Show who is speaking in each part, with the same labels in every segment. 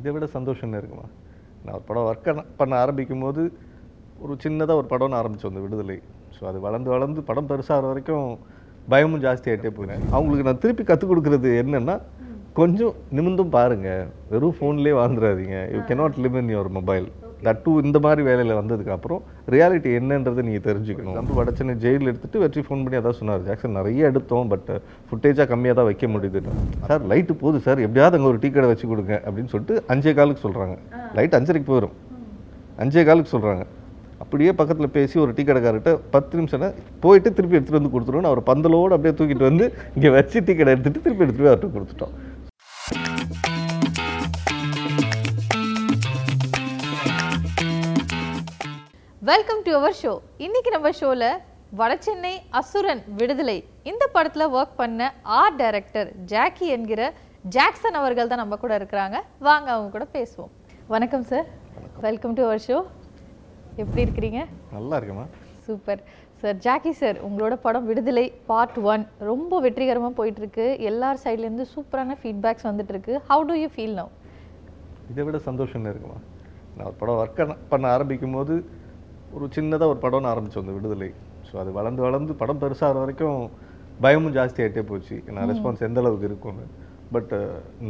Speaker 1: இதை விட சந்தோஷம் என்ன இருக்குமா? நான் ஒரு படம் ஒர்க் பண்ண ஆரம்பிக்கும் போது ஒரு சின்னதாக ஒரு படம்னு ஆரம்பித்தோம் அந்த விடுதலை. ஸோ அது வளர்ந்து வளர்ந்து படம் பெருசாகிற வரைக்கும் பயமும் ஜாஸ்தி ஆகிட்டே போனேன் அவங்களுக்கு நான் திருப்பி கற்றுக் கொடுக்குறது என்னென்னா கொஞ்சம் நிமிந்தும் பாருங்க. வெறும் ஃபோன்லேயே வாழ்ந்துடாதீங்க you cannot live in your mobile that too இந்த மாதிரி வேலையில் வந்ததுக்கு அப்புறம் ரியாலிட்டி என்னன்றதை நீங்கள் தெரிஞ்சுக்கணும். நம்ம வடச்சென்னை ஜெயில் எடுத்துட்டு வெற்றி ஃபோன் பண்ணி அதான் சொன்னார். ஜாக்சன் நிறைய எடுத்தோம் பட் ஃபுட்டேஜாக கம்மியாக தான் வைக்க முடியுதுன்னு. சார் லைட்டு போகுது சார் எப்படியாவது அங்கே ஒரு டீ கடை வச்சு கொடுங்க அப்படின்னு சொல்லிட்டு அஞ்சே காலுக்கு சொல்கிறாங்க லைட் அஞ்சரைக்கு போயிடும் அஞ்சே காலுக்கு சொல்கிறாங்க அப்படியே பக்கத்தில் பேசி ஒரு டீ கடைக்காரர்கிட்ட பத்து நிமிஷம் போயிட்டு திருப்பி எடுத்துகிட்டு வந்து கொடுத்துருவோம் அவர் பந்தலோடு அப்படியே தூக்கிட்டு வந்து இங்கே வச்சு டீ கடை எடுத்துகிட்டு திருப்பி எடுத்துகிட்டு போய் அவர்கிட்ட கொடுத்துட்டோம்.
Speaker 2: வெல்கம் டு அவர் ஷோ இன்னைக்கு நம்ம ஷோல வடசென்னை அசுரன் விடுதலை. இந்த படத்துல ஒர்க் பண்ண ஆர்ட் டைரக்டர் ஜாக்கி என்கிற ஜாக்சன் அவர்கள் தான் நம்ம கூட இருக்கிறாங்க. வாங்க அவங்க கூட பேசுவோம். வணக்கம் sir welcome to our show எப்படி இருக்கிறீங்க?
Speaker 1: நல்லா இருக்குமா
Speaker 2: சூப்பர் சார் ஜாக்கி சார் உங்களோட படம் விடுதலை பார்ட் ஒன் ரொம்ப வெற்றிகரமாக போயிட்டு இருக்கு எல்லார் சைட்லேருந்து சூப்பரான ஃபீட்பேக்ஸ் வந்துட்டு இருக்கு how do you feel now
Speaker 1: இதை விட சந்தோஷம் இருக்குமா நான் படம் ஒர்க் பண்ண ஆரம்பிக்கும் போது ஒரு சின்னதாக ஒரு படம்னு ஆரம்பித்தோம் அந்த விடுதலை. ஸோ அது வளர்ந்து வளர்ந்து படம் பெருசாகிற வரைக்கும் பயமும் ஜாஸ்தி ஆகிட்டே போச்சு. ஏன்னா ரெஸ்பான்ஸ் எந்த அளவுக்கு இருக்கும்னு. பட்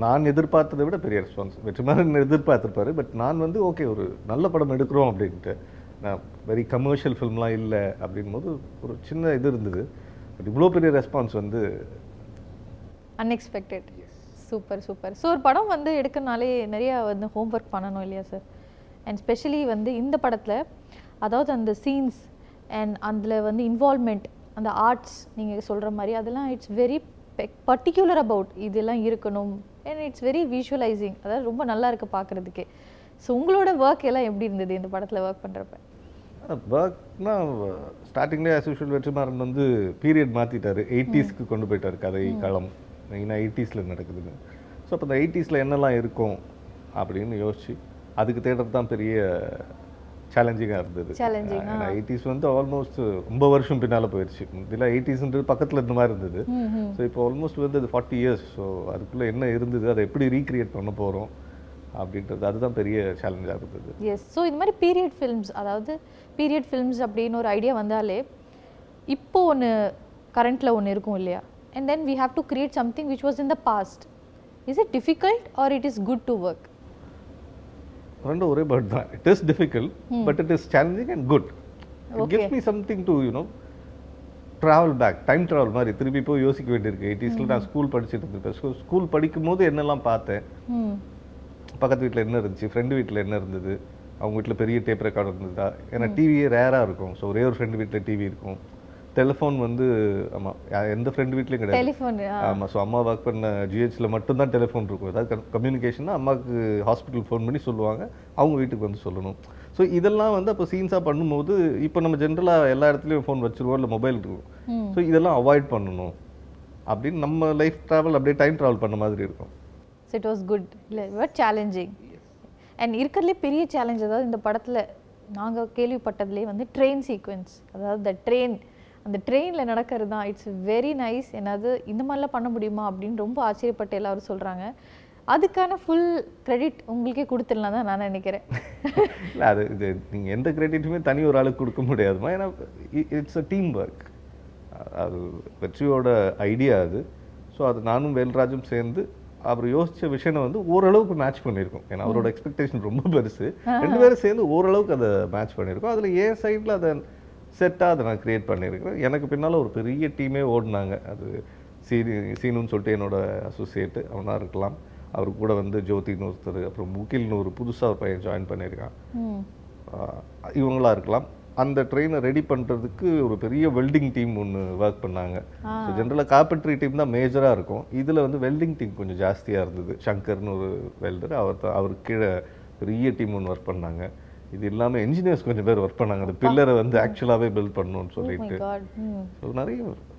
Speaker 1: நான் எதிர்பார்த்ததை விட பெரிய ரெஸ்பான்ஸ் வெற்றிமாறன் எதிர்பார்த்துருப்பாரு. பட் நான் வந்து ஓகே ஒரு நல்ல படம் எடுக்கிறோம் அப்படின்ட்டு. நான் வெரி கமர்ஷியல் ஃபிலிம்லாம் இல்லை அப்படின் போது ஒரு சின்ன இது இருந்தது. பட் இவ்வளோ பெரிய ரெஸ்பான்ஸ் வந்து
Speaker 2: அன்எக்ஸ்பெக்டட் சூப்பர் சூப்பர் ஸோ ஒரு படம் வந்து எடுக்கனாலே நிறைய வந்து ஹோம்ஒர்க் பண்ணணும் இல்லையா சார் அண்ட் ஸ்பெஷலி வந்து இந்த படத்தில் அதாவது அந்த சீன்ஸ் அண்ட் அதில் வந்து இன்வால்மெண்ட் அந்த ஆர்ட்ஸ் நீங்கள் சொல்கிற மாதிரி அதெல்லாம் இட்ஸ் வெரி பர்டிகுலர் அபவுட் இதெல்லாம் இருக்கணும். அண்ட் இட்ஸ் வெரி விஷுவலைசிங் அதாவது ரொம்ப நல்லா இருக்கு பார்க்குறதுக்கே ஸோ உங்களோட ஒர்க் எல்லாம் எப்படி இருந்தது இந்த படத்தில் ஒர்க் பண்ணுறப்ப
Speaker 1: ஒர்க்னா ஸ்டார்டிங்லேயே ஆஸ் யூஷுவல் வெற்றிமாறன் வந்து பீரியட் மாற்றிட்டாரு எயிட்டிஸ்க்கு கொண்டு போயிட்டார் கதை களம். மெயினாக எயிட்டிஸில் நடக்குதுன்னு. ஸோ அப்போ அந்த எயிட்டிஸில் என்னெல்லாம் இருக்கும் அப்படின்னு யோசிச்சு அதுக்கு தேடுறது தான் பெரிய சேலஞ்சிங்காக இருந்தது.
Speaker 2: Challenging,
Speaker 1: ஏன்னா எயிட்டிஸ் வந்து ஆல்மோஸ்ட் ரொம்ப வருஷம் பின்னால் போயிடுச்சு இதில் எயிட்டிஸ்ன்றது பக்கத்தில் இருந்த மாதிரி இருந்தது. ஸோ இப்போ ஆல்மோஸ்ட் வந்து அது ஃபார்ட்டி இயர்ஸ் ஸோ அதுக்குள்ளே என்ன இருந்தது அதை எப்படி ரீக்ரியேட் பண்ண போகிறோம் அப்படின்றது அதுதான் பெரிய சேலஞ்சாக இருந்தது.
Speaker 2: எஸ் ஸோ இது மாதிரி பீரியட் ஃபில்ம்ஸ் அதாவது பீரியட் ஃபில்ம்ஸ் அப்படின்னு ஒரு ஐடியா வந்தாலே இப்போ ஒன்று கரண்ட்டில் ஒன்று இருக்கும் இல்லையா? And then we have to create something which was in the past is it difficult or it is good to work
Speaker 1: ரெண்டும் ஒரே பேர்ட் தான். It is difficult but it is challenging and good gives me something to you know travel back time travel மாதிரி திருப்பி போய் யோசிக்க வேண்டியிருக்கு. எயிட்டிஸில் நான் ஸ்கூல் படிச்சுட்டு இருந்திருப்பேன் ஸ்கூல் படிக்கும் போது என்னெல்லாம் பார்த்தேன்?
Speaker 2: ம்
Speaker 1: பக்கத்து வீட்டில் என்ன இருந்துச்சு? ஃப்ரெண்டு வீட்டில் என்ன இருந்தது? அவங்க வீட்டில் பெரிய டேப் ரெக்கார்டு இருந்ததா? ஏன்னா டிவியே ரேராக இருக்கும். ஸோ ஒரே ஒரு ஃப்ரெண்டு வீட்டில் டிவி இருக்கும். டெலிஃபோன் வந்து ஆமாம் எந்த ஃப்ரெண்டு வீட்லையும் கிடையாது.
Speaker 2: டெலிஃபோன்
Speaker 1: ஆமாம் ஸோ அம்மா ஒர்க் பண்ண ஜிஹெச்ல மட்டும்தான் டெலிஃபோன் இருக்கும். ஏதாவது கம்யூனிகேஷன்னா அம்மாவுக்கு ஹாஸ்பிட்டல் ஃபோன் பண்ணி சொல்லுவாங்க. அவங்க வீட்டுக்கு வந்து சொல்லணும். ஸோ இதெல்லாம் வந்து அப்போ சீன்ஸாக பண்ணும்போது இப்போ நம்ம ஜென்ரலாக எல்லா இடத்துலையும் ஃபோன் வச்சுருவோம் இல்லை மொபைல் இருக்கும். ஸோ இதெல்லாம் அவாய்ட் பண்ணணும். அப்படின்னு நம்ம லைஃப் ட்ராவல் அப்படியே டைம் ட்ராவல் பண்ண மாதிரி இருக்கும்.
Speaker 2: ஸோ இட் வாஸ் குட் இல்லை பட் சேலஞ்சிங் அண்ட் இருக்கிறதுலே பெரிய சேலஞ்ச் அதாவது இந்த படத்தில் நாங்கள் கேள்விப்பட்டதுலேயே வந்து ட்ரெயின் சீக்வென்ஸ் அதாவது த ட்ரெயின் அந்த ட்ரெயினில் நடக்கிறது தான் இட்ஸ் வெரி நைஸ் என்னது இந்த மாதிரிலாம் பண்ண முடியுமா அப்படின்னு ரொம்ப ஆச்சரியப்பட்டு எல்லாரும் சொல்கிறாங்க அதுக்கான ஃபுல் கிரெடிட் உங்களுக்கே கொடுத்துடலாம் தான் நான் நினைக்கிறேன்.
Speaker 1: இல்லை அது இது நீங்கள் எந்த கிரெடிட்டுமே தனி ஒரு ஆளுக்கு கொடுக்க முடியாதுமா? ஏன்னா இட்ஸ் அ டீம் ஒர்க் அது வெற்றியோட ஐடியா அது. ஸோ அது நானும் வேல்ராஜும் சேர்ந்து அவர் யோசிச்ச விஷயம் வந்து ஓரளவுக்கு மேட்ச் பண்ணியிருக்கோம். ஏன்னா அவரோட எக்ஸ்பெக்டேஷன் ரொம்ப பெருசு. ரெண்டு பேரும் சேர்ந்து ஓரளவுக்கு அதை மேட்ச் பண்ணியிருக்கோம். அதில் என் சைடில் அதை செட்டாக அதை நான் கிரியேட் பண்ணியிருக்கிறேன். எனக்கு பின்னால் ஒரு பெரிய டீமே ஓடினாங்க. அது சீனி சீனுன்னு சொல்லிட்டு என்னோட அசோசியேட்டு அவனாக இருக்கலாம். அவர் கூட வந்து ஜோதின்னு ஒருத்தர் அப்புறம் முகில்னு ஒரு புதுசாக ஒரு பையன் ஜாயின் பண்ணியிருக்கான்.
Speaker 2: ம்.
Speaker 1: ஆஹ் இவங்களா இருக்கலாம். அந்த ட்ரெயினை ரெடி பண்ணுறதுக்கு ஒரு பெரிய வெல்டிங் டீம் ஒன்று ஒர்க் பண்ணாங்க. ஸோ ஜென்ரலாக கார்பெட்ரி டீம் தான் மேஜராக இருக்கும். இதில் வந்து வெல்டிங் டீம் கொஞ்சம் ஜாஸ்தியாக இருந்தது. சங்கர்னு ஒரு வெல்டர் அவர் அவர் கீழே பெரிய டீம் ஒன்று ஒர்க் பண்ணாங்க. இது இல்லாமல் என்ஜினியர்ஸ் கொஞ்சம் பேர் ஒர்க் பண்ணாங்க. அந்த பில்லரை வந்து ஆக்சுவலாகவே பில்ட் பண்ணணும்னு
Speaker 2: மை
Speaker 1: சொல்லிட்டு. ஸோ நிறைய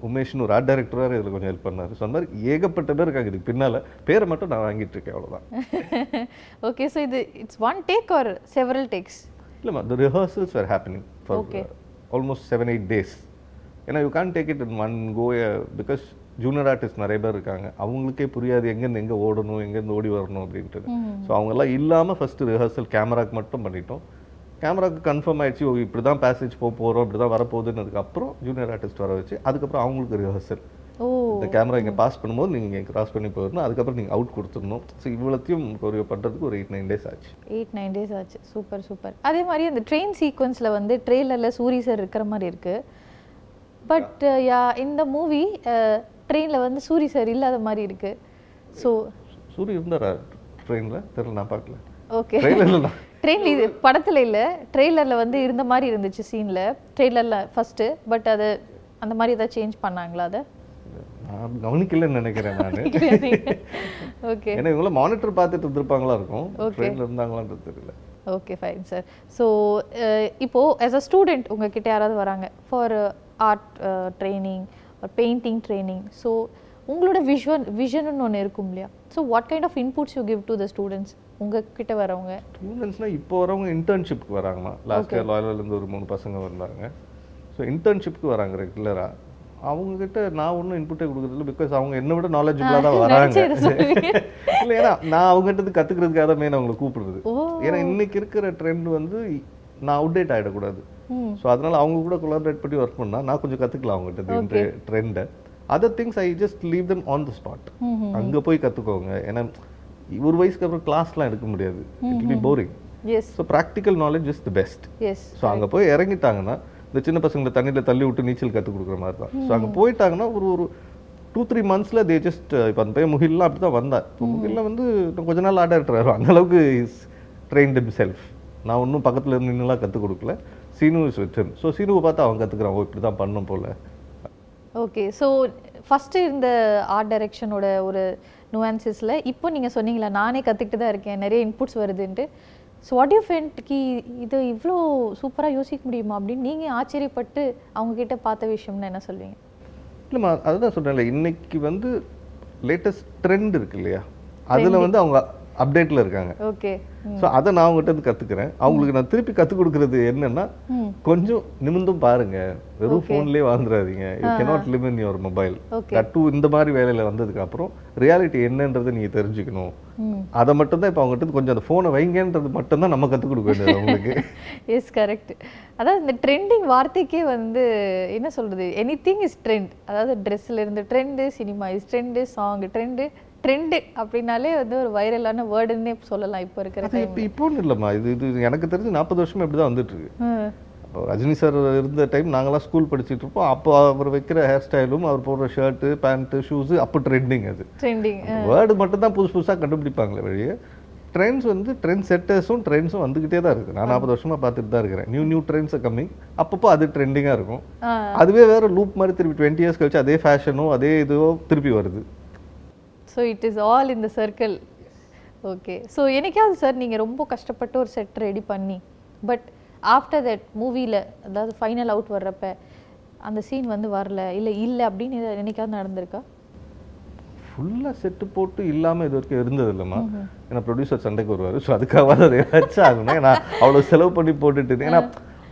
Speaker 1: உமேஷ்னு ஒரு ஆர்ட் டைரக்டராக இதில் கொஞ்சம் ஹெல்ப் பண்ணார். ஸோ அந்த மாதிரி ஏகப்பட்ட பேர் இருக்காங்க. இதுக்கு பின்னால் பேரை மட்டும் நான் வாங்கிட்டு இருக்கேன் அவ்வளோதான்
Speaker 2: ஓகே ஸோ இது it's one take or several takes
Speaker 1: இல்லைம்மா were happening for
Speaker 2: Okay.
Speaker 1: uh, almost seven eight days. ஏன்னா you can't take it in one go because junior artist நிறைய பேர் இருக்காங்க. அவங்களுக்கே புரியாது எங்கேருந்து எங்கே ஓடணும் எங்கேருந்து ஓடி வரணும் அப்படின்ட்டு. ஸோ அவங்கெல்லாம் இல்லாமல் ஃபஸ்ட்டு ரிஹர்சல் கேமராக்கு மட்டும் பண்ணிட்டோம். கேமராக்கு கன்ஃபார்ம் ஆயிடுச்சு ஓ இப்படி தான் பேசேஜ் போக போகிறோம் இப்படி தான் வரப்போகுதுன்னதுக்கு அப்புறம் ஜூனியர் ஆர்டிஸ்ட் வர வச்சு அதுக்கப்புறம் அவங்களுக்கு ரிஹர்சல்
Speaker 2: ஓ.
Speaker 1: இந்த கேமரா இங்கே பாஸ் பண்ணும்போது நீங்கள் இங்கே கிராஸ் பண்ணி போயிடணும் அதுக்கப்புறம் நீங்கள் அவுட் கொடுத்துடணும். ஸோ இவ்வளோத்தையும் ஒரு பண்ணுறதுக்கு ஒரு எயிட் நைன் டேஸ் ஆச்சு.
Speaker 2: எயிட் நைன் டேஸ் ஆச்சு. சூப்பர் சூப்பர் அதே மாதிரி அந்த ட்ரெயின் சீக்வன்ஸில் வந்து ட்ரெய்லரில் சூரி சார் இருக்கிற மாதிரி இருக்கு. பட் யா இந்த மூவி ட்ரெயினில் வந்து சூரி சார் இல்லாத மாதிரி இருக்கு. ஸோ
Speaker 1: சூரிய இருந்தாரா ட்ரெயினில் தெரியல நான் பார்க்கல.
Speaker 2: ஓகே
Speaker 1: ட்ரெயினில் தான்
Speaker 2: ட்ரெயினில் இது படத்தில் இல்லை ட்ரெய்லரில் வந்து இருந்த மாதிரி இருந்துச்சு சீனில் ட்ரெய்லரில் ஃபஸ்ட்டு பட் அது அந்த மாதிரி ஏதாவது சேஞ்ச் பண்ணாங்களா அதை?
Speaker 1: நான் கவனிக்கலன்னு நினைக்கிறேன் நான்.
Speaker 2: ஓகே
Speaker 1: ஏன்னா இவங்கள மானிட்டர் பார்த்துட்டு இருந்திருப்பாங்களா இருக்கும். ட்ரெயினில் இருந்தாங்களான்றது தெரியல.
Speaker 2: ஓகே ஃபைன் சார் ஸோ இப்போ ஆஸ் அ ஸ்டூடெண்ட் உங்ககிட்ட யாராவது வராங்க? For art training painting training so உங்களோட விஷன் விஷன்னு ஒன்று இருக்கும் இல்லையா? So what kind of inputs you give to the students உங்ககிட்ட வரவங்க?
Speaker 1: ஸ்டூடெண்ட்ஸ்னால் இப்போ வரவங்க இன்டர்ன்ஷிப்க்கு வராங்கம்மா லாஸ்ட் இயர் லாயர்லேருந்து ஒரு மூணு பசங்க வந்தாங்க. ஸோ இன்டர்ன்ஷிப்க்கு வராங்க ரெகுலராக அவங்கக்கிட்ட நான் ஒன்றும் இன்புட்டே கொடுக்குறதில்ல பிகாஸ் அவங்க என்னை விட நாலேஜபிளாக தான் வராங்க. இல்லை ஏன்னா நான் அவங்ககிட்ட கற்றுக்கிறதுக்காக தான் மெயின் அவங்களை கூப்பிடுறது. ஏன்னா இன்னைக்கு இருக்கிற ட்ரெண்ட் வந்து நான் அவுடேட் ஆகிடக்கூடாது ஸோ அதனால அவங்க கூட கொலாபரேட் பண்ணி ஒர்க் பண்ணால் நான் கொஞ்சம் கற்றுக்கலாம் அவங்ககிட்ட ட்ரெண்டை other things I just leave them on the spot அங்கே போய் கற்றுக்கோங்க ஏன்னா ஒரு வயசுக்கு அப்புறம் கிளாஸ்லாம் எடுக்க முடியாது. It be boring so practical knowledge is the best so அங்கே போய் இறங்கிட்டாங்கன்னா இந்த சின்ன பசங்களை தண்ணியில் தள்ளி விட்டு நீச்சல் கற்றுக் கொடுக்குற மாதிரி தான். ஸோ அங்கே போயிட்டாங்கன்னா ஒரு ஒரு டூ த்ரீ மந்த்ஸில் தே ஜஸ்ட் இப்போ அந்த பையன் முகில்லாம் அப்படி தான் வந்தான். இப்போ முகில்லாம் வந்து கொஞ்ச நாள் ஆர்டர் ஆயிடுறாரு அந்த அளவுக்கு இஸ் ட்ரெயின்ட் இம் செல்ஃப் நான் ஒன்றும் பக்கத்தில் இருந்து நின்றுலாம் கற்றுக் கொடுக்கல. சீனு இஸ் ஸோ சீனுவை பார்த்து அவன் கற்றுக்குறான் ஓ இப்படி தான் பண்ணும் போல்.
Speaker 2: ஓகே ஸோ ஃபஸ்ட்டு இருந்த ஆர்ட் டைரக்ஷனோட ஒரு நுவான்சஸில் இப்போ நீங்கள் சொன்னீங்களா நானே கற்றுக்கிட்டு தான் இருக்கேன் நிறைய இன்புட்ஸ் வருதுன்ட்டு. ஸோ வாட் யூ ஃபென்ட் கி இது இவ்வளோ சூப்பராக யோசிக்க முடியுமா அப்படின்னு நீங்கள் ஆச்சரியப்பட்டு அவங்கக்கிட்ட பார்த்த விஷயம்னு என்ன சொல்வீங்க
Speaker 1: இல்லைம்மா அதுதான் சொல்கிறேன்ல இன்னைக்கு வந்து லேட்டஸ்ட் ட்ரெண்ட் இருக்கு இல்லையா? அதில் வந்து அவங்க அப்டேட்டில் இருக்காங்க.
Speaker 2: ஓகே.
Speaker 1: ஸோ அதை நான் அவங்ககிட்ட இருந்து கற்றுக்கிறேன் அவங்களுக்கு நான் திருப்பி கற்றுக் கொடுக்குறது என்னன்னா கொஞ்சம் நிமிந்தும் பாருங்க. வெறும் ஃபோன்லேயே வாழ்ந்துடாதீங்க you cannot live in your mobile. தட்டு இந்த மாதிரி வேலையில் வந்ததுக்கு அப்புறம் ரியாலிட்டி என்னன்றதை நீங்கள் தெரிஞ்சுக்கணும். அதை மட்டும்தான் இப்போ அவங்ககிட்ட கொஞ்சம் அந்த ஃபோனை வைங்கன்றது மட்டும்தான் நம்ம கற்றுக் கொடுக்க வேண்டியது அவங்களுக்கு.
Speaker 2: எஸ் கரெக்ட் அதாவது இந்த ட்ரெண்டிங் வார்த்தைக்கே வந்து என்ன சொல்றது? எனி திங் இஸ் ட்ரெண்ட் அதாவது ட்ரெஸ்ஸில் இருந்து trend cinema is trend song trend trend அப்படின்னாலே வந்து ஒரு வைரலான வேர்டுன்னே சொல்லலாம் இப்போ இருக்கிற
Speaker 1: இப்போ இப்போன்னு இல்லைம்மா. இது இது எனக்கு தெரிஞ்சு நாற்பது வருஷமா இப்படி தான் வந்துட்டு இருக்கு ரஜினி சார் இருந்த டைம் நாங்களாம் ஸ்கூல் படிச்சுட்டு இருப்போம். அப்போ அவர் வைக்கிற ஹேர் ஸ்டைலும் அவர் போடுற ஷர்ட்டு பேண்ட்டு ஷூஸு அப்போ ட்ரெண்டிங் அது.
Speaker 2: ட்ரெண்டிங்
Speaker 1: வேர்டு மட்டும் தான் புதுசு புதுசாக கண்டுபிடிப்பாங்களே வழியே ட்ரெண்ட்ஸ் வந்து ட்ரெண்ட் செட்டர்ஸும் ட்ரெண்ட்ஸும் வந்துக்கிட்டே தான் இருக்குது நான் நாற்பது வருஷமா பார்த்துட்டு தான் இருக்கிறேன். நியூ நியூ ட்ரெண்ட்ஸை கம்மிங் அப்பப்போ அது ட்ரெண்டிங்காக இருக்கும். அதுவே வேற லூப் மாதிரி திருப்பி டுவெண்ட்டி இயர்ஸ் கழிச்சு அதே ஃபேஷனும் அதே இதுவோ திருப்பி வருது.
Speaker 2: So it is all in the circle okay so என்னைக்காவது சார் நீங்கள் ரொம்ப கஷ்டப்பட்டு ஒரு செட் ரெடி பண்ணி பட் ஆஃப்டர் தட் மூவியில் அதாவது ஃபைனல் அவுட் வர்றப்ப அந்த சீன் வந்து வரல இல்லை இல்லை அப்படின்னு என்னைக்காவது நடந்திருக்கா?
Speaker 1: ஃபுல்லாக செட்டு போட்டு இல்லாமல் இது வரைக்கும் இருந்தது இல்லைம்மா ஏன்னா ப்ரொடியூசர் சண்டைக்கு வருவார். ஸோ அதுக்காக அதை வச்சு ஆகணும் ஏன்னா அவ்வளோ செலவு பண்ணி போட்டுட்டு ஏன்னா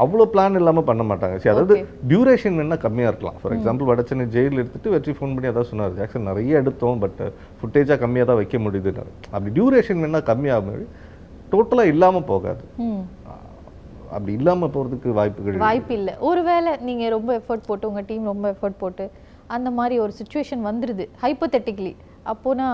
Speaker 1: அவ்வளோ பிளான் இல்லாமல் பண்ண மாட்டாங்க. சரி அதாவது டியூரேஷன் வேணா கம்மியாக இருக்கலாம். ஃபார் எக்ஸாம்பிள் வடச்சென்னை ஜெயில் எடுத்துட்டு வெற்றி ஃபோன் பண்ணி அதான் சொன்னார். ஜாக்சன் நிறைய எடுத்தோம் பட் ஃபுட்டேஜாக கம்மியாக தான் வைக்க முடியுதுன்னாரு அப்படி டியூரேஷன் வேணா கம்மியாக டோட்டலாக இல்லாமல் போகாது. அப்படி இல்லாமல் போகிறதுக்கு வாய்ப்புகள்
Speaker 2: வாய்ப்பு இல்லை. ஒருவேளை நீங்கள் ரொம்ப எஃபர்ட் போட்டு உங்கள் டீம் ரொம்ப எஃபர்ட் போட்டு அந்த மாதிரி ஒரு சுச்சுவேஷன் வந்துடுது ஹைப்போதெட்டிக்லி அப்போனா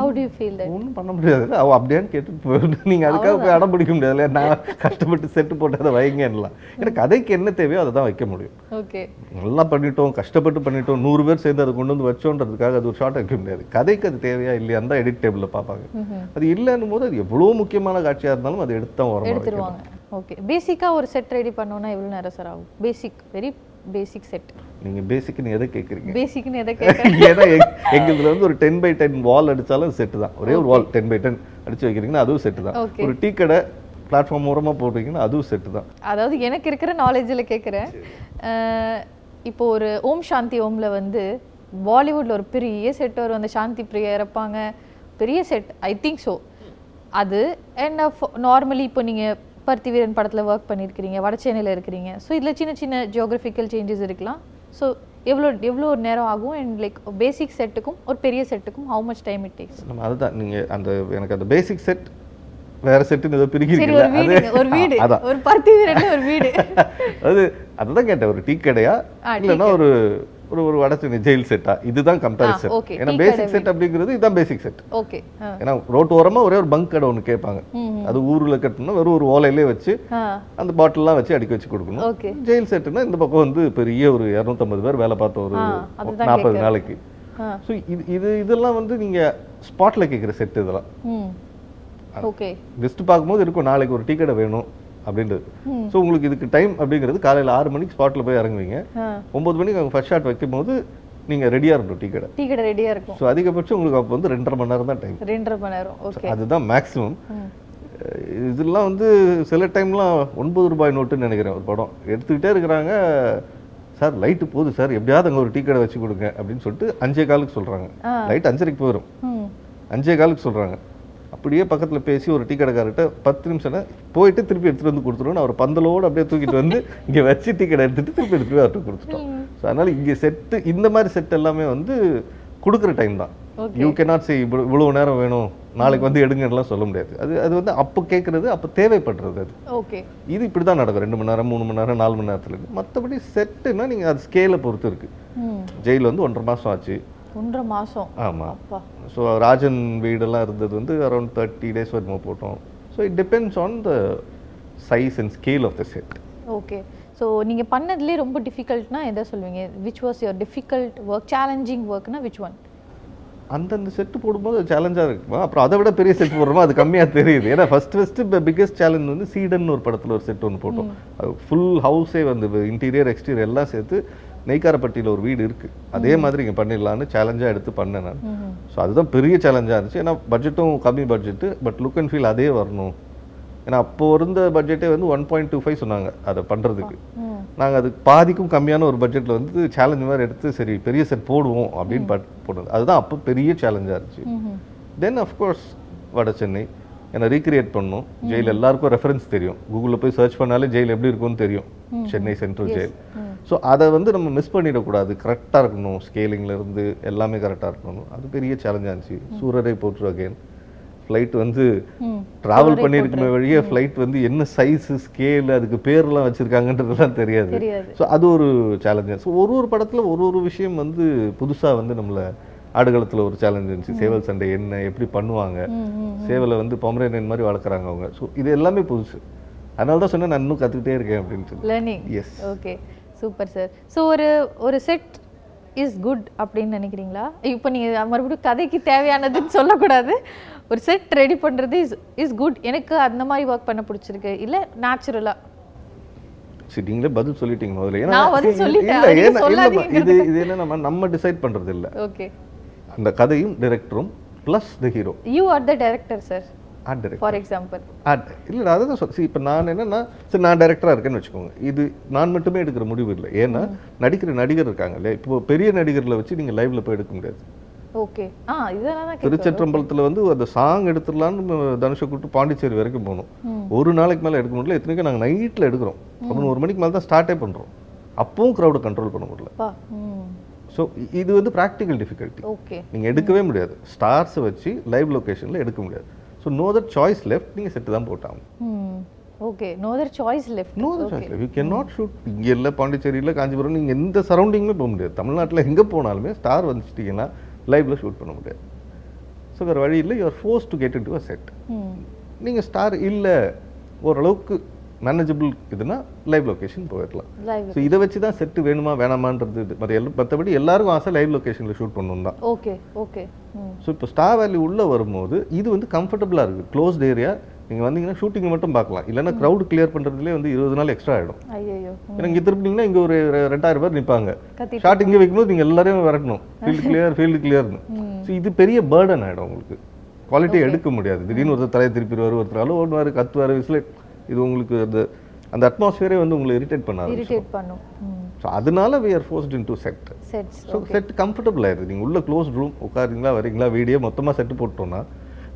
Speaker 2: ஹவு டு ஃபீல் தட்
Speaker 1: ஒன்றும் பண்ண முடியாது அவ அப்படியான்னு கேட்டுட்டு நீங்கள் அதுக்காக போய் அடம் பிடிக்க முடியாதுல்ல. நான் கஷ்டப்பட்டு செட்டு போட்டு அதை வைங்கலாம் ஏன்னா கதைக்கு என்ன தேவையோ அதை தான் வைக்க முடியும்.
Speaker 2: ஓகே.
Speaker 1: நல்லா பண்ணிட்டோம் கஷ்டப்பட்டு பண்ணிட்டோம் நூறு பேர் சேர்ந்து அதை கொண்டு வந்து வச்சோன்றதுக்காக அது ஒரு ஷார்ட் வைக்க முடியாது. கதைக்கு அது தேவையா இல்லையா தான் எடிட் டேபிளில் பார்ப்பாங்க. அது இல்லைன்னும் போது அது எவ்வளோ முக்கியமான காட்சியாக இருந்தாலும் அதை எடுத்து தான் வரும்
Speaker 2: ஓகே. பேசிக்காக ஒரு செட் ரெடி பண்ணோன்னா எவ்வளோ நேரம் சார் ஆகும்? பேசிக் வெரி பேசிக் செட்
Speaker 1: நீங்கள் பேசிக்னு எதை கேட்குறீங்க
Speaker 2: பேசிக்னு எதை கேட்க
Speaker 1: ஏன்னா எங்- எங்களுதுல வந்து ஒரு டென் பை டென் வால் அடிச்சாலும் செட்டு தான். ஒரே ஒரு வால் டென் பை டென் அடிச்சு வைக்கிறீங்கன்னா அதுவும் செட்டு தான். ஒரு டீ கடை பிளாட்ஃபார்ம் ஓரமாக போடுறீங்கன்னா அதுவும் செட்டு தான்.
Speaker 2: அதாவது எனக்கு இருக்கிற நாலேஜில் கேட்குறேன் இப்போ ஒரு ஓம் சாந்தி ஓம்ல வந்து பாலிவுட்ல ஒரு பெரிய செட் வரும். அந்த சாந்தி பிரியா இறப்பாங்க. பெரிய செட் ஐ திங்க் ஸோ அது அண்ட் நார்மலி இப்போ நீங்கள் பருத்தி வீரன் படத்தில் ஒர்க் பண்ணியிருக்கிறீங்க வட சென்னையில் இருக்கிறீங்க. ஸோ இதில் சின்ன சின்ன ஜியோகிராஃபிக்கல் சேஞ்சஸ் இருக்கலாம். ஸோ எவ்வளோ எவ்வளோ நேரம் ஆகும் அண்ட் லைக் பேசிக் செட்டுக்கும் ஒரு பெரிய செட்டுக்கும் how much time it takes
Speaker 1: நம்ம அதுதான் நீங்க அந்த எனக்கு அந்த பேசிக் செட் வேற செட்டுன்னு ஏதோ
Speaker 2: சரி
Speaker 1: பிரிக்கிறீங்களா
Speaker 2: ஒரு வீடு ஒரு வீடு
Speaker 1: அது அதான்.
Speaker 2: ஒரு பருத்தி வீரன்ல ஒரு வீடு.
Speaker 1: அது அதுதான் கேட்டேன் ஒரு டீ கடையா? இல்லைன்னா ஒரு ஒரு ஒரு வடச்சென்னை ஜெயில் செட்டா இதுதான் கம்பேரிசன். ஏன்னா பேசிக் செட் அப்படிங்கிறது இதுதான் பேசிக் செட்
Speaker 2: ஓகே
Speaker 1: ஏன்னா ரோட்டு ஓரமா ஒரே ஒரு பங்க் கடை ஒன்று கேட்பாங்க. அது ஊர்ல கட்டணும்னா வெறும் ஒரு ஓலையிலே வச்சு அந்த பாட்டில்லாம் வச்சு அடுக்கி வச்சு கொடுக்கணும். ஜெயில் செட்டுனா இந்த பக்கம் வந்து பெரிய ஒரு இரநூத்தம்பது பேர் வேலை பார்த்த ஒரு நாற்பது. நாளைக்கு. ஸோ இது இது இதெல்லாம் வந்து நீங்க ஸ்பாட்ல கேட்குற செட் இதெல்லாம். லிஸ்ட் பார்க்கும்போது இருக்கும். நாளைக்கு ஒரு டீ கடை வேணும். அப்படின்றது. ஸோ உங்களுக்கு இதுக்கு டைம் அப்படிங்கிறது காலையில் ஆறு மணிக்கு ஸ்பாட்டில் போய் இறங்குவீங்க. ஒம்பது மணிக்கு அவங்க ஃபர்ஸ்ட் ஷாட் வைக்கும் போது நீங்கள் ரெடியாக இருக்கணும் டீ கடை.
Speaker 2: டீ கடை ரெடியா இருக்கும்.
Speaker 1: ஸோ அதிகபட்சம் உங்களுக்கு அப்போ வந்து ரெண்டரை மணி நேரம் தான் டைம்
Speaker 2: ரெண்டரை மணி நேரம். ஓகே
Speaker 1: அதுதான் மேக்ஸிமம் இதெல்லாம் வந்து சில டைம்லாம் ஒன்பது ரூபாய் நோட்டுன்னு நினைக்கிறேன் ஒரு படம். எடுத்துக்கிட்டே இருக்கிறாங்க. சார் லைட்டு போகுது சார். எப்படியாவது அங்கே ஒரு டீ கடை வச்சு கொடுங்க. அப்படின்னு சொல்லிட்டு அஞ்சே காலுக்கு சொல்கிறாங்க. லைட் அஞ்சரைக்கு போயிடும் அஞ்சே காலுக்கு சொல்கிறாங்க அப்படியே பக்கத்தில் பேசி ஒரு டீ கடைக்காரர்கிட்ட பத்து நிமிஷம் போயிட்டு திருப்பி எடுத்துகிட்டு வந்து கொடுத்துருவோம் அவர் பந்தலோடு அப்படியே தூக்கிட்டு வந்து இங்கே வச்சு டீ கடை எடுத்துட்டு திருப்பி எடுத்துட்டு போய் அவர்கிட்ட கொடுத்துட்டோம். ஸோ அதனால் இங்கே செட்டு இந்த மாதிரி செட் எல்லாமே வந்து கொடுக்குற டைம் தான். யூ கேனாட் சே இவ்வளோ இவ்வளோ நேரம் வேணும் நாளைக்கு வந்து எடுங்கலாம் சொல்ல முடியாது. அது அது வந்து அப்போ கேட்குறது அப்போ தேவைப்படுறது அது.
Speaker 2: ஓகே
Speaker 1: இது இப்படி தான் நடக்கும். ரெண்டு மணி நேரம் மூணு மணி நேரம் நாலு மணி நேரத்தில் மற்றபடி செட்டுன்னா நீங்கள் அது ஸ்கேலை பொறுத்து இருக்குது
Speaker 2: ம்.
Speaker 1: ஜெயில் வந்து ஒன்றரை மாதம் ஆச்சு.
Speaker 2: ஒன்றரை மாசம்.
Speaker 1: ஆமாம் ஸோ ராஜன் வீடெல்லாம் இருந்தது வந்து அரௌண்ட் தேர்ட்டி டேஸ் வரைக்கும் போட்டோம். So it depends on the size and scale of the set
Speaker 2: okay so நீங்க பண்ணதுலேயே ரொம்ப டிஃபிகல்ட்னா எதை சொல்வீங்க? Which was your difficult work challenging ஒர்க்னா which one
Speaker 1: அந்தந்த செட்டு போடும்போது சேலஞ்சாக இருக்குமா? அப்புறம் அதை விட பெரிய செட் போடுறோமோ? அது கம்மியாக தெரியுது. ஏன்னா ஃபர்ஸ்ட் ஃபஸ்ட்டு பிக்கஸ்ட் சேலஞ்ச் வந்து சீடன் ஒரு படத்தில் ஒரு செட் ஒன்று போட்டோம். அது ஃபுல் ஹவுஸே வந்து இன்டீரியர் எக்ஸ்டீரியர் எல்லாம் சேர்த்து நெய்க்காரப்பட்டியில் ஒரு வீடு இருக்குது அதே மாதிரி இங்கே பண்ணிடலான்னு சேலஞ்சாக எடுத்து பண்ணேன் நான். ஸோ அதுதான் பெரிய சேலஞ்சாக இருந்துச்சு. ஏன்னா பட்ஜெட்டும் கம்மி budget but look and feel அதே வரணும். ஏன்னா அப்போ இருந்த பட்ஜெட்டே வந்து ஒன் பாயிண்ட் டூ ஃபைவ் சொன்னாங்க அதை பண்ணுறதுக்கு நாங்கள் அதுக்கு பாதிக்கும் கம்மியான ஒரு பட்ஜெட்டில் வந்து சேலஞ்ச் மாதிரி எடுத்து சரி பெரிய செட் போடுவோம் அப்படின்னு பட் போட்டது அதுதான் அப்போ பெரிய சேலஞ்சாக இருந்துச்சு. தென் அஃப்கோர்ஸ் வட சென்னை. ஏன்னா ரீக்ரியேட் பண்ணணும் ஜெயில் எல்லாருக்கும் ரெஃபரன்ஸ் தெரியும். கூகுளில் போய் சர்ச் பண்ணாலே ஜெயில் எப்படி இருக்கும்னு தெரியும். சென்னை சென்ட்ரல் ஜெயில் ஸோ அதை வந்து நம்ம மிஸ் பண்ணிடக்கூடாது. கரெக்டாக இருக்கணும். ஸ்கேலிங்ல இருந்து எல்லாமே கரெக்டாக இருக்கணும். அது பெரிய சேலஞ்சாக இருந்துச்சு. சூரரை போற்று அகைன் ஃப்ளைட் வந்து ட்ராவல் பண்ணியிருக்குமே வழியே ஃப்ளைட் வந்து என்ன சைஸு ஸ்கேல் அதுக்கு பேர்லாம் வச்சுருக்காங்கன்றதுலாம் தெரியாது. ஸோ அது ஒரு சேலஞ்சு ஸோ ஒரு ஒரு படத்தில் ஒரு ஒரு விஷயம் வந்து புதுசாக வந்து நம்மளை ஆடுகளத்தில் ஒரு சேலஞ்ச் இருந்துச்சு. சேவல் சண்டை என்ன எப்படி பண்ணுவாங்க? சேவலை வந்து பொமரேனியன் மாதிரி வளர்க்குறாங்க அவங்க. ஸோ இது எல்லாமே புதுசு. அதனால தான் சொன்னேன் நான் இன்னும் கற்றுக்கிட்டே இருக்கேன் அப்படின்னு சொல்லி.
Speaker 2: Learning
Speaker 1: yes
Speaker 2: okay super sir so ஒரு ஒரு செட் இஸ் குட் அப்படின்னு நினைக்கிறீங்களா? இப்போ நீங்கள் மறுபடியும் கதைக்கு தேவையானதுன்னு சொல்லக்கூடாது. ஒரு செட் ரெடி பண்ணுறது இஸ் இஸ் குட் எனக்கு அந்த மாதிரி ஒர்க் பண்ண பிடிச்சிருக்கு. இல்லை நேச்சுரலாக
Speaker 1: சரி நீங்களே பதில் சொல்லிட்டீங்க முதல்ல. ஏன்னா. இது இது என்ன நம்ம நம்ம டிசைட் பண்றது இல்ல
Speaker 2: ஓகே
Speaker 1: அந்த கதையும் டைரக்டரும் plus the hero
Speaker 2: you are the director sir
Speaker 1: art director
Speaker 2: for example
Speaker 1: art இல்லை அதை தான் சொல் இப்போ நான் என்னன்னா சரி நான் டைரக்டராக இருக்கேன்னு வச்சுக்கோங்க. இது நான் மட்டுமே எடுக்கிற முடிவு இல்லை. ஏன்னா நடிக்கிற நடிகர் இருக்காங்க இல்லையா இப்போ பெரிய நடிகர்களை வச்சு நீங்கள் லைவ்ல போய் எடுக்க முடியாது.
Speaker 2: ஓகே. ஆ இதெல்லாம்
Speaker 1: திருச்சற்றம்பலத்தில் வந்து அந்த சாங் எடுத்துடலான்னு தனுஷை கூப்பிட்டு பாண்டிச்சேரி வரைக்கும் போகணும். ஒரு நாளைக்கு மேலே எடுக்க முடியல. இத்தனைக்கும் நாங்கள் நைட்டில் எடுக்கிறோம். பதினோரு மணிக்கு மேலே தான் ஸ்டார்ட்டே பண்ணுறோம் அப்பவும் க்ரௌடை கண்ட்ரோல் பண்ண முடியல. ஸோ இது வந்து ப்ராக்டிக்கல் டிஃபிகல்ட்டி
Speaker 2: ஓகே.
Speaker 1: நீங்கள் எடுக்கவே முடியாது. ஸ்டார்ஸை வச்சு லைவ் லொகேஷனில் எடுக்க முடியாது. So no that choice left நீங்கள் செட்டு தான் போட்டாங்க
Speaker 2: ம் okay no other choice left
Speaker 1: no that choice left you can not shoot இங்கே இல்லை பாண்டிச்சேரியில் காஞ்சிபுரம் நீங்கள் எந்த சரௌண்டிங்குமே போக முடியாது. தமிழ்நாட்டில் எங்கே போனாலுமே ஸ்டார் வந்துச்சிட்டிங்கன்னா லைவ்ல ஷூட் பண்ண முடியாது. ஸோ வேறு வழி இல்லை. You're force to get in to a set நீங்கள் ஸ்டார் இல்லை ஓரளவுக்கு மேனேஜபிள் இதுனா லைவ் லொகேஷன் போயிடலாம். ஸோ இதை வச்சு தான் செட்டு வேணுமா வேணாமான்றது மற்ற எல்லா மற்றபடி எல்லாருக்கும் ஆசை லைவ் லொகேஷனில் ஷூட் பண்ணணும் தான்.
Speaker 2: ஓகே ஓகே
Speaker 1: ஸோ இப்போ ஸ்டார் வேல்யூ உள்ளே வரும்போது இது வந்து கம்ஃபர்டபுளாக இருக்குது க்ளோஸ்ட் ஏரியா நீங்கள் வந்தீங்கன்னா ஷூட்டிங் மட்டும் பார்க்கலாம். இல்லைன்னா க்ரௌட் கிளியர் பண்ணுறதுலேயே வந்து இருபது நாள் எக்ஸ்ட்ரா ஆகிடும் ஏன்னா இங்கே திருப்பினீங்கன்னா இங்கே ஒரு ரெண்டாயிரம் பேர் நிற்பாங்க ஷார்ட் இங்கே வைக்கும்போது நீங்கள் எல்லாரையும் விரட்டணும். ஃபீல்டு கிளியர் ஃபீல்டு கிளியர்னு ஸோ இது பெரிய பேர்டன் ஆகிடும் உங்களுக்கு. குவாலிட்டி எடுக்க முடியாது. திடீர்னு ஒருத்தர் தலையை திருப்பிடுவார் ஒருத்தர் அளவு ஓடுவார் கத்துவார் விசில் இது உங்களுக்கு அந்த அந்த அட்மாஸ்பியரே வந்து உங்களை இரிட்டேட் பண்ண
Speaker 2: இரிட்டேட் பண்ணும்.
Speaker 1: ஸோ அதனால we are forced in to set so set comfortable ஆயிடுது. நீங்கள் உள்ள க்ளோஸ் ரூம் உட்காருங்களா வரீங்களா வீடியோ மொத்தமாக செட்டு போட்டோம்னா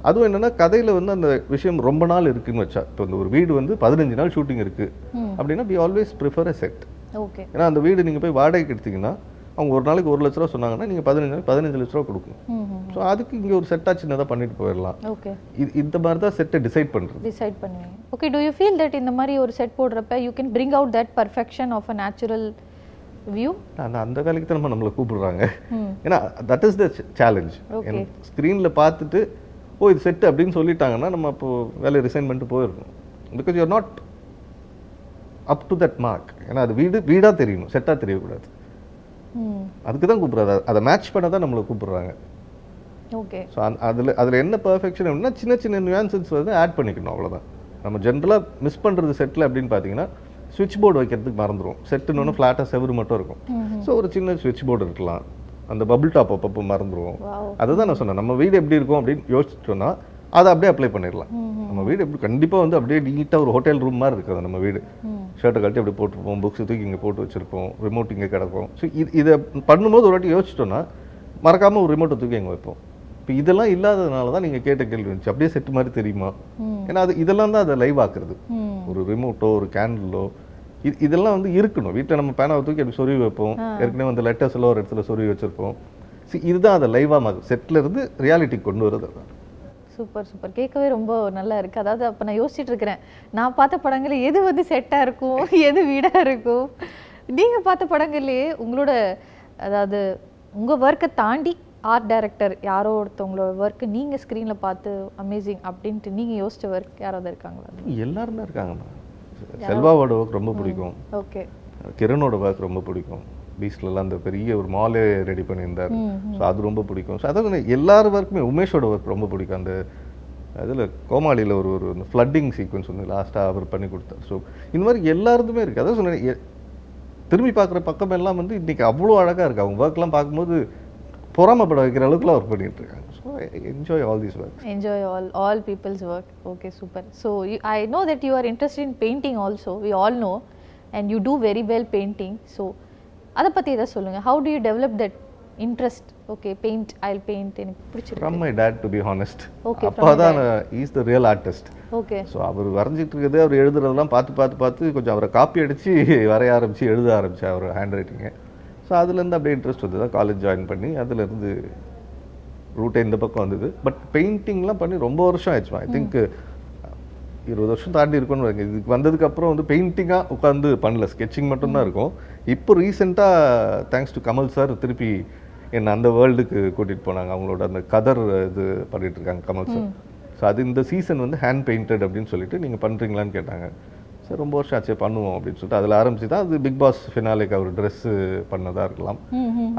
Speaker 1: அதுவும் என்னன்னா கதையில் வந்து அந்த விஷயம் ரொம்ப நாள் இருக்குன்னு வச்சா இப்போ இந்த ஒரு வீடு வந்து பதினஞ்சு நாள் ஷூட்டிங் இருக்கு.
Speaker 2: ம்.
Speaker 1: அப்படின்னா we always prefer a set
Speaker 2: okay
Speaker 1: ஏன்னா அந்த வீடு நீங்கள் போய் வாடகைக்கு எடுத்தீங்கன்னா அவங்க ஒரு நாளைக்கு ஒரு லட்ச ரூபா சொன்னாங்கன்னா நீங்கள் பதினஞ்சு நாளைக்கு பதினஞ்சு லட்ச ரூபா கொடுக்கணும். ஸோ அதுக்கு இங்கே ஒரு செட்டாக சின்னதாக பண்ணிட்டு போயிடலாம்.
Speaker 2: ஓகே
Speaker 1: இது இந்த மாதிரி தான் செட்டை டிசைட் பண்ணுறது
Speaker 2: டிசைட் பண்ணுவீங்க. Okay do you feel that இந்த மாதிரி ஒரு செட் போடுறப்ப you can bring out that perfection of a natural view
Speaker 1: அந்த அந்த வேலைக்கு தான் நம்ம நம்மளை கூப்பிடுறாங்க. ஏன்னா தட் இஸ் த சேலஞ்ச். ஸ்க்ரீனில் பார்த்துட்டு ஓ இது செட் அப்படின்னு சொல்லிட்டாங்கன்னா நம்ம அப்போ வேலையை ரிசைன் பண்ணிட்டு போயிருக்கோம். Because you're not up to that mark ஏன்னா அது வீடு வீடாக தெரியணும். செட்டாக தெரியக்கூடாது. அதுக்கு தான் கூப்பிட்றாரு. அதை மேட்ச் பண்ண தான் நம்மளை கூப்பிடுறாங்க.
Speaker 2: ஓகே.
Speaker 1: ஸோ அதில் அதில் என்ன பர்ஃபெக்ஷன் அப்படின்னா சின்ன சின்ன நியூயான்சஸ் வந்து ஆட் பண்ணிக்கணும் அவ்வளவுதான். நம்ம ஜென்ரலாக மிஸ் பண்ணுறது செட்டில் அப்படின்னு பார்த்தீங்கன்னா சுவிட்ச் போர்டு வைக்கிறதுக்கு மறந்துடும் செட்டுன்னு ஃப்ளாட்டாக செவரு மட்டும் இருக்கும். ஸோ ஒரு சின்ன சுவிட்ச் போர்டு இருக்கலாம். அந்த பபிள் டாப் அப்பப்போ மறந்துடுவோம் அதுதான் நான் சொன்னேன். நம்ம வீடு எப்படி இருக்கும் அப்படின்னு யோசிச்சோன்னா அதை அப்படியே அப்ளை பண்ணிடலாம். நம்ம வீடு எப்படி கண்டிப்பாக வந்து அப்படியே நீட்டாக ஒரு ஹோட்டல் ரூம் மாதிரி இருக்குது நம்ம வீடு. ஷர்ட்டை கழட்டி அப்படி போட்டிருப்போம் புக்ஸ் தூக்கி இங்கே போட்டு வச்சிருப்போம் ரிமோட் இங்கே கிடக்கும். ஸோ இது இதை பண்ணும்போது ஒரு வாட்டி யோசிச்சிட்டோன்னா மறக்காமல் ஒரு ரிமோட்டை தூக்கி அங்கே வைப்போம். இப்போ இதெல்லாம் இல்லாததுனால தான் நீங்கள் கேட்ட கேள்வி இருந்துச்சு. அப்படியே செட் மாதிரி தெரியுமா? ஏன்னா அது இதெல்லாம் தான் அதை லைவ் ஆக்குறது. ஒரு ரிமோட்டோ ஒரு கேண்டிலோ இது இதெல்லாம் வந்து இருக்கணும். வீட்டில் நம்ம பேனாவை தூக்கி அப்படி சொருவி வைப்போம். ஏற்கனவே வந்து லெட்டர்ஸ் எல்லாம் ஒரு இடத்துல சொருவி வச்சிருப்போம். See, இதுதான் அதை லைவாக செட்டில் இருந்து ரியாலிட்டிக்கு கொண்டு வரது
Speaker 2: சூப்பர் சூப்பர். கேட்கவே ரொம்ப நல்லா இருக்கு. அதாவது அப்போ நான் யோசிச்சுட்டு இருக்கிறேன். நான் பார்த்த படங்கள்ல எது வந்து செட்டாக இருக்கும்? எது வீடாக இருக்கும்? நீங்க பார்த்த படங்கள்லயே உங்களோட அதாவது உங்க ஒர்க்கை தாண்டி ஆர்ட் டைரக்டர் யாரோ ஒருத்தவங்களோட ஒர்க்கு நீங்க ஸ்க்ரீன்ல பார்த்து அமேசிங் அப்படின்ட்டு நீங்க யோசிச்ச ஒர்க் யாராவது இருக்காங்களா?
Speaker 1: எல்லாரும் இருக்காங்கண்ணா செல்வாவோட ஒர்க் ரொம்ப பிடிக்கும்.
Speaker 2: ஓகே
Speaker 1: கிரனோட ஒர்க் ரொம்ப பிடிக்கும். பீச்லலாம் அந்த பெரிய ஒரு மாலே ரெடி பண்ணியிருந்தார். ஸோ அது ரொம்ப பிடிக்கும். ஸோ அதாவது எல்லார் ஒர்க்குமே உமேஷோட ஒர்க் ரொம்ப பிடிக்கும். அந்த அதில் கோமாளியில் ஒரு ஒரு ஃப்ளட்டிங் சீக்வன்ஸ் வந்து லாஸ்ட்டாக அவர் பண்ணி கொடுத்தார் ஸோ இந்த மாதிரி எல்லாருதுமே இருக்குது அதான் சொன்னேன் திரும்பி பார்க்குற பக்கம் எல்லாம் வந்து இன்னைக்கு அவ்வளோ அழகாக இருக்குது அவங்க ஒர்க்லாம் பார்க்கும்போது பொறாமப்பட வைக்கிற அளவுக்குலாம் ஒர்க் பண்ணிட்டு இருக்காங்க so enjoy all these work
Speaker 2: all all people's work. Okay super. So you, i know that you are interested in painting also. We all know. And you do very well painting. So அதை பத்தி ஏதாவது சொல்லுங்க. How do you develop that interest? Okay paint i'll paint. எனக்கு பிடிச்சிருக்கு.
Speaker 1: From my dad to be honest
Speaker 2: from
Speaker 1: அப்பா தான் is the real artist
Speaker 2: okay.
Speaker 1: So அவர் வரைஞ்சிட்டு இருக்கிறது அவர் எழுதுறதெல்லாம் பார்த்து பார்த்து பார்த்து கொஞ்சம் அவரை காப்பி அடித்து வரைய ஆரம்பித்து எழுத ஆரம்பித்தேன் அவர் ஹேண்ட் ரைட்டிங்கை ஸோ அதுலேருந்து அப்படியே இன்ட்ரெஸ்ட் வந்து தான் காலேஜ் ஜாயின் பண்ணி அதுலேருந்து ரூட்டே இந்த பக்கம் வந்தது. பட் பெயிண்டிங்லாம் பண்ணி ரொம்ப வருஷம் ஆயிடுச்சு. ஐ திங்க் இருபது வருஷம் தாண்டி இருக்கும்னு இதுக்கு வந்ததுக்கு அப்புறம் வந்து பெயிண்டிங்காக உட்காந்து பண்ணல. ஸ்கெட்சிங் மட்டும்தான் இருக்கும். இப்போ ரீசெண்டாக தேங்க்ஸ் டு கமல் சார் திருப்பி என்னை அந்த வேர்ல்டுக்கு கூட்டிகிட்டு போனாங்க. அவங்களோட அந்த கதர் இது பண்ணிட்டு இருக்காங்க கமல் சார் ஸோ அது இந்த சீசன் வந்து ஹேண்ட் பெயிண்டட் அப்படின்னு சொல்லிட்டு நீங்கள் பண்ணுறீங்களான்னு கேட்டாங்க. சார் ரொம்ப வருஷம் ஆச்சு பண்ணுவோம் அப்படின்னு சொல்லிட்டு அதில் ஆரம்பிச்சு தான் அது பிக் பாஸ் ஃபினாலேக்கு அவர் ட்ரெஸ்ஸு பண்ணதாக இருக்கலாம்.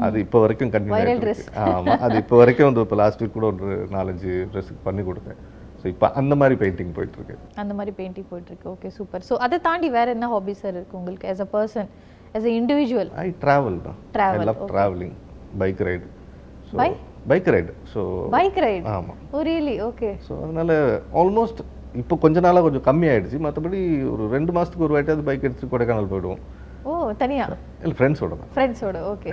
Speaker 1: அது இப்போ வரைக்கும் கண்டினியூ ஆமாம் அது இப்போ வரைக்கும் வந்து இப்போ லாஸ்ட் வீக் கூட ஒரு நாலஞ்சு ட்ரெஸ்ஸுக்கு பண்ணி கொடுத்தேன். ஸோ இப்போ அந்த மாதிரி பெயிண்டிங் போயிட்டு இருக்கு.
Speaker 2: அந்த மாதிரி பெயிண்டிங் போயிட்டு இருக்கு. ஓகே சூப்பர் ஸோ அதை தாண்டி வேற என்ன ஹாபி சார் இருக்கு உங்களுக்கு as a person? As a individual?
Speaker 1: Travel தான் I
Speaker 2: Travel,
Speaker 1: love travelling bike ride so
Speaker 2: By?
Speaker 1: Bike ride so
Speaker 2: bike ride
Speaker 1: ஆமாம்
Speaker 2: ஓ ரியலி ஓகே
Speaker 1: ஸோ அதனால ஆல்மோஸ்ட் இப்போ கொஞ்ச நாளாக கொஞ்சம் கம்மியாயிடுச்சு மற்றபடி ஒரு ரெண்டு மாதத்துக்கு ஒரு வாட்டியாவது பைக் எடுத்துட்டு கொடைக்கானல் போயிடுவோம்.
Speaker 2: ஓ தனியா?
Speaker 1: இல்லை ஃப்ரெண்ட்ஸோட தான்.
Speaker 2: ஃப்ரெண்ட்ஸோட okay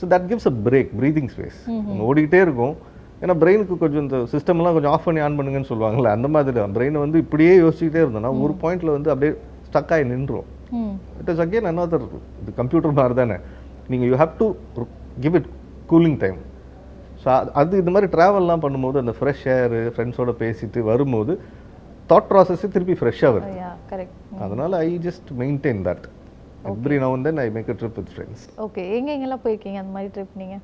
Speaker 1: so that gives a break breathing space ஓடிக்கிட்டே இருக்கும். ஏன்னா பிரெயினுக்கு கொஞ்சம் இந்த சிஸ்டம்லாம் கொஞ்சம் ஆஃப் பண்ணி ஆன் பண்ணுங்கன்னு சொல்லுவாங்கல்ல அந்த மாதிரி தான். பிரெயினை வந்து இப்படியே யோசிச்சுக்கிட்டே இருந்தோம்னா ஒரு பாயிண்ட்ல வந்து அப்படியே ஸ்டக் ஆகி நின்றோம்
Speaker 2: ம்
Speaker 1: இட் இஸ் அகேன் another இது கம்ப்யூட்டர் மாதிரி தானே நீங்கள் you have to give it cooling time so அது இந்த மாதிரி ட்ராவல்லாம் பண்ணும்போது அந்த ஃப்ரெஷ் ஏர் ஃப்ரெண்ட்ஸோட பேசிட்டு வரும்போது தாட் ப்ராசஸ்ஸே திருப்பி ஃப்ரெஷ்ஷாக வருது.
Speaker 2: யா கரெக்ட்
Speaker 1: அதனால I just maintain that every now then I make a trip with friends
Speaker 2: okay எங்க எங்கெல்லாம் போயிருக்கீங்க அந்த மாதிரி ட்ரிப் நீங்க?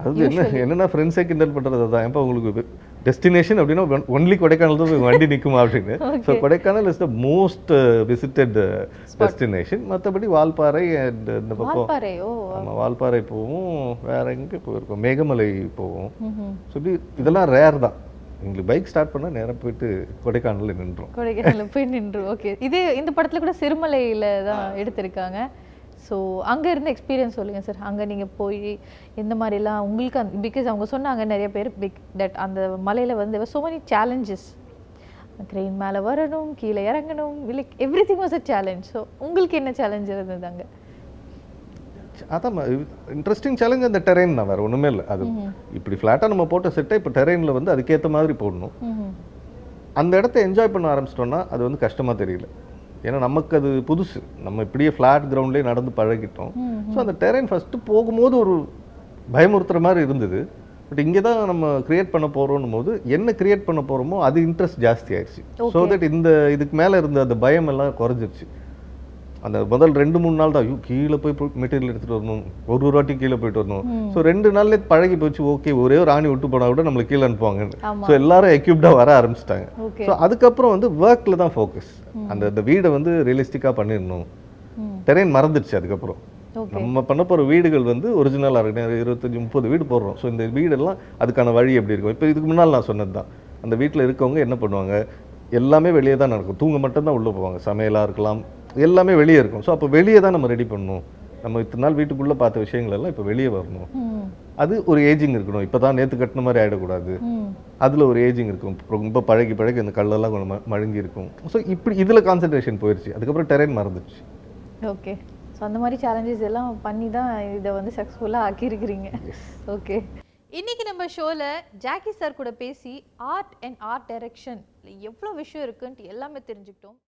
Speaker 1: அது என்ன என்னன்னா ஃப்ரெண்ட்ஸே கிண்டல் பண்ணுறது தான் ஏன்ப்பா உங்களுக்கு டெஸ்டினேஷன் அப்படின்னா ஒன்லி கொடைக்கானல் தான் வண்டி நிற்குமா அப்படின்னு. So Kodaikanal is the most visited destination மற்றபடி வால்பாறை அண்ட் இந்த பக்கம் ஆமாம் வால்பாறை போவோம். வேற எங்கே போயிருக்கோம்? மேகமலை போவோம். சொல்லி இதெல்லாம் ரேர் தான். எங்களுக்கு பைக் ஸ்டார்ட் பண்ணால் நேரா போயிட்டு கொடைக்கானலில் நின்றோம்.
Speaker 2: கொடைக்கானல்ல போய் நின்று ஓகே இதே இந்த படத்துல கூட சிறுமலையில தான் எடுத்திருக்காங்க. ஸோ அங்க இருந்த எக்ஸ்பீரியன்ஸ் சொல்லுங்க சார் அங்க நீங்க போய் எந்த மாதிரிலாம் உங்களுக்கு அந்த பிகாஸ் அவங்க சொன்னாங்க நிறைய பேர் பிக் தட் அந்த மலையில வந்து so many challenges. க்ரெயின் மேல வரணும் கீழே இறங்கணும் like everything was a challenge so உங்களுக்கு என்ன சேலஞ்ச் இருந்தது அங்க?
Speaker 1: அதான் இன்ட்ரெஸ்டிங் சேலஞ்ச் அந்த டெரெயின் தான் வேறு ஒன்றுமே இல்லை. அது இப்படி ஃப்ளாட்டாக நம்ம போட்ட செட்டை இப்போ டெரெயினில் வந்து அதுக்கேற்ற மாதிரி போடணும். அந்த இடத்த என்ஜாய் பண்ண ஆரம்பிச்சிட்டோம்னா அது வந்து கஷ்டமாக தெரியல. ஏன்னா நமக்கு அது புதுசு. நம்ம இப்படியே ஃப்ளாட் கிரவுண்ட்லேயே நடந்து பழகிட்டோம். ஸோ அந்த டெரெயின் ஃபஸ்ட்டு போகும்போது ஒரு பயமுறுத்துற மாதிரி இருந்தது. பட் இங்கே தான் நம்ம கிரியேட் பண்ண போகிறோம் போது என்ன கிரியேட் பண்ண போகிறோமோ அது இன்ட்ரெஸ்ட் ஜாஸ்தி ஆயிடுச்சு. ஸோ தட் இந்த இதுக்கு மேலே இருந்த அந்த பயம் எல்லாம் குறைஞ்சிருச்சு. அந்த முதல் ரெண்டு மூணு நாள் தான். ஐயோ கீழே போய் மெட்டீரியல் எடுத்துகிட்டு வரணும். ஒரு ஒரு வாட்டி கீழே போயிட்டு வரணும். ஸோ ரெண்டு நாள்லேயே பழகி போச்சு. ஓகே ஒரே ஒரு ஆணி விட்டு போனால் கூட நம்மளை கீழே அனுப்புவாங்கன்னு. ஸோ எல்லாரும் எக்யூப்டாக வர ஆரம்பிச்சிட்டாங்க. ஸோ அதுக்கப்புறம் வந்து ஒர்க்கில் தான் ஃபோக்கஸ் அந்த அந்த வீடை வந்து ரியலிஸ்டிக்காக பண்ணிடணும். டெரெயின் மறந்துடுச்சு அதுக்கப்புறம். நம்ம பண்ண போகிற வீடுகள் வந்து ஒரிஜினலாக இருக்கணும் இருபத்தஞ்சி முப்பது வீடு போடுறோம். ஸோ இந்த வீடெல்லாம் அதுக்கான வழி எப்படி இருக்கும்? இப்போ இதுக்கு முன்னால் நான் சொன்னது தான். அந்த வீட்டில் இருக்கவங்க என்ன பண்ணுவாங்க? எல்லாமே வெளியே தான் நடக்கும். தூங்க மட்டும்தான் உள்ளே போவாங்க. சமையலாக இருக்கலாம் எல்லாமே வெளியே இருக்கும். ஸோ அப்போ வெளியே தான் நம்ம ரெடி பண்ணணும். நம்ம இத்தனை நாள் வீட்டுக்குள்ளே பார்த்த விஷயங்கள் எல்லாம் இப்போ வெளியே வரணும். அது ஒரு ஏஜிங் இருக்கணும். இப்போ தான் நேற்று கட்டின மாதிரி ஆகிடக்கூடாது அதில் ஒரு ஏஜிங் இருக்கும். ரொம்ப பழகி பழகி அந்த கல்லெல்லாம் கொஞ்சம் மழுங்கி இருக்கும். ஸோ இப்படி இதில் கான்சன்ட்ரேஷன் போயிடுச்சு அதுக்கப்புறம் டெரெயின் மறந்துடுச்சு.
Speaker 2: ஓகே ஸோ அந்த மாதிரி சேலஞ்சஸ் எல்லாம் பண்ணி தான் இதை வந்து சக்ஸஸ்ஃபுல்லாக ஆக்கியிருக்கிறீங்க. ஓகே இன்னைக்கு நம்ம ஷோவில் ஜாக்கி சார் கூட பேசி ஆர்ட் அண்ட் ஆர்ட் டைரக்ஷன் எவ்வளோ விஷயம் இருக்குன்ட்டு எல்லாமே தெரிஞ்சுக்கிட்டோம்.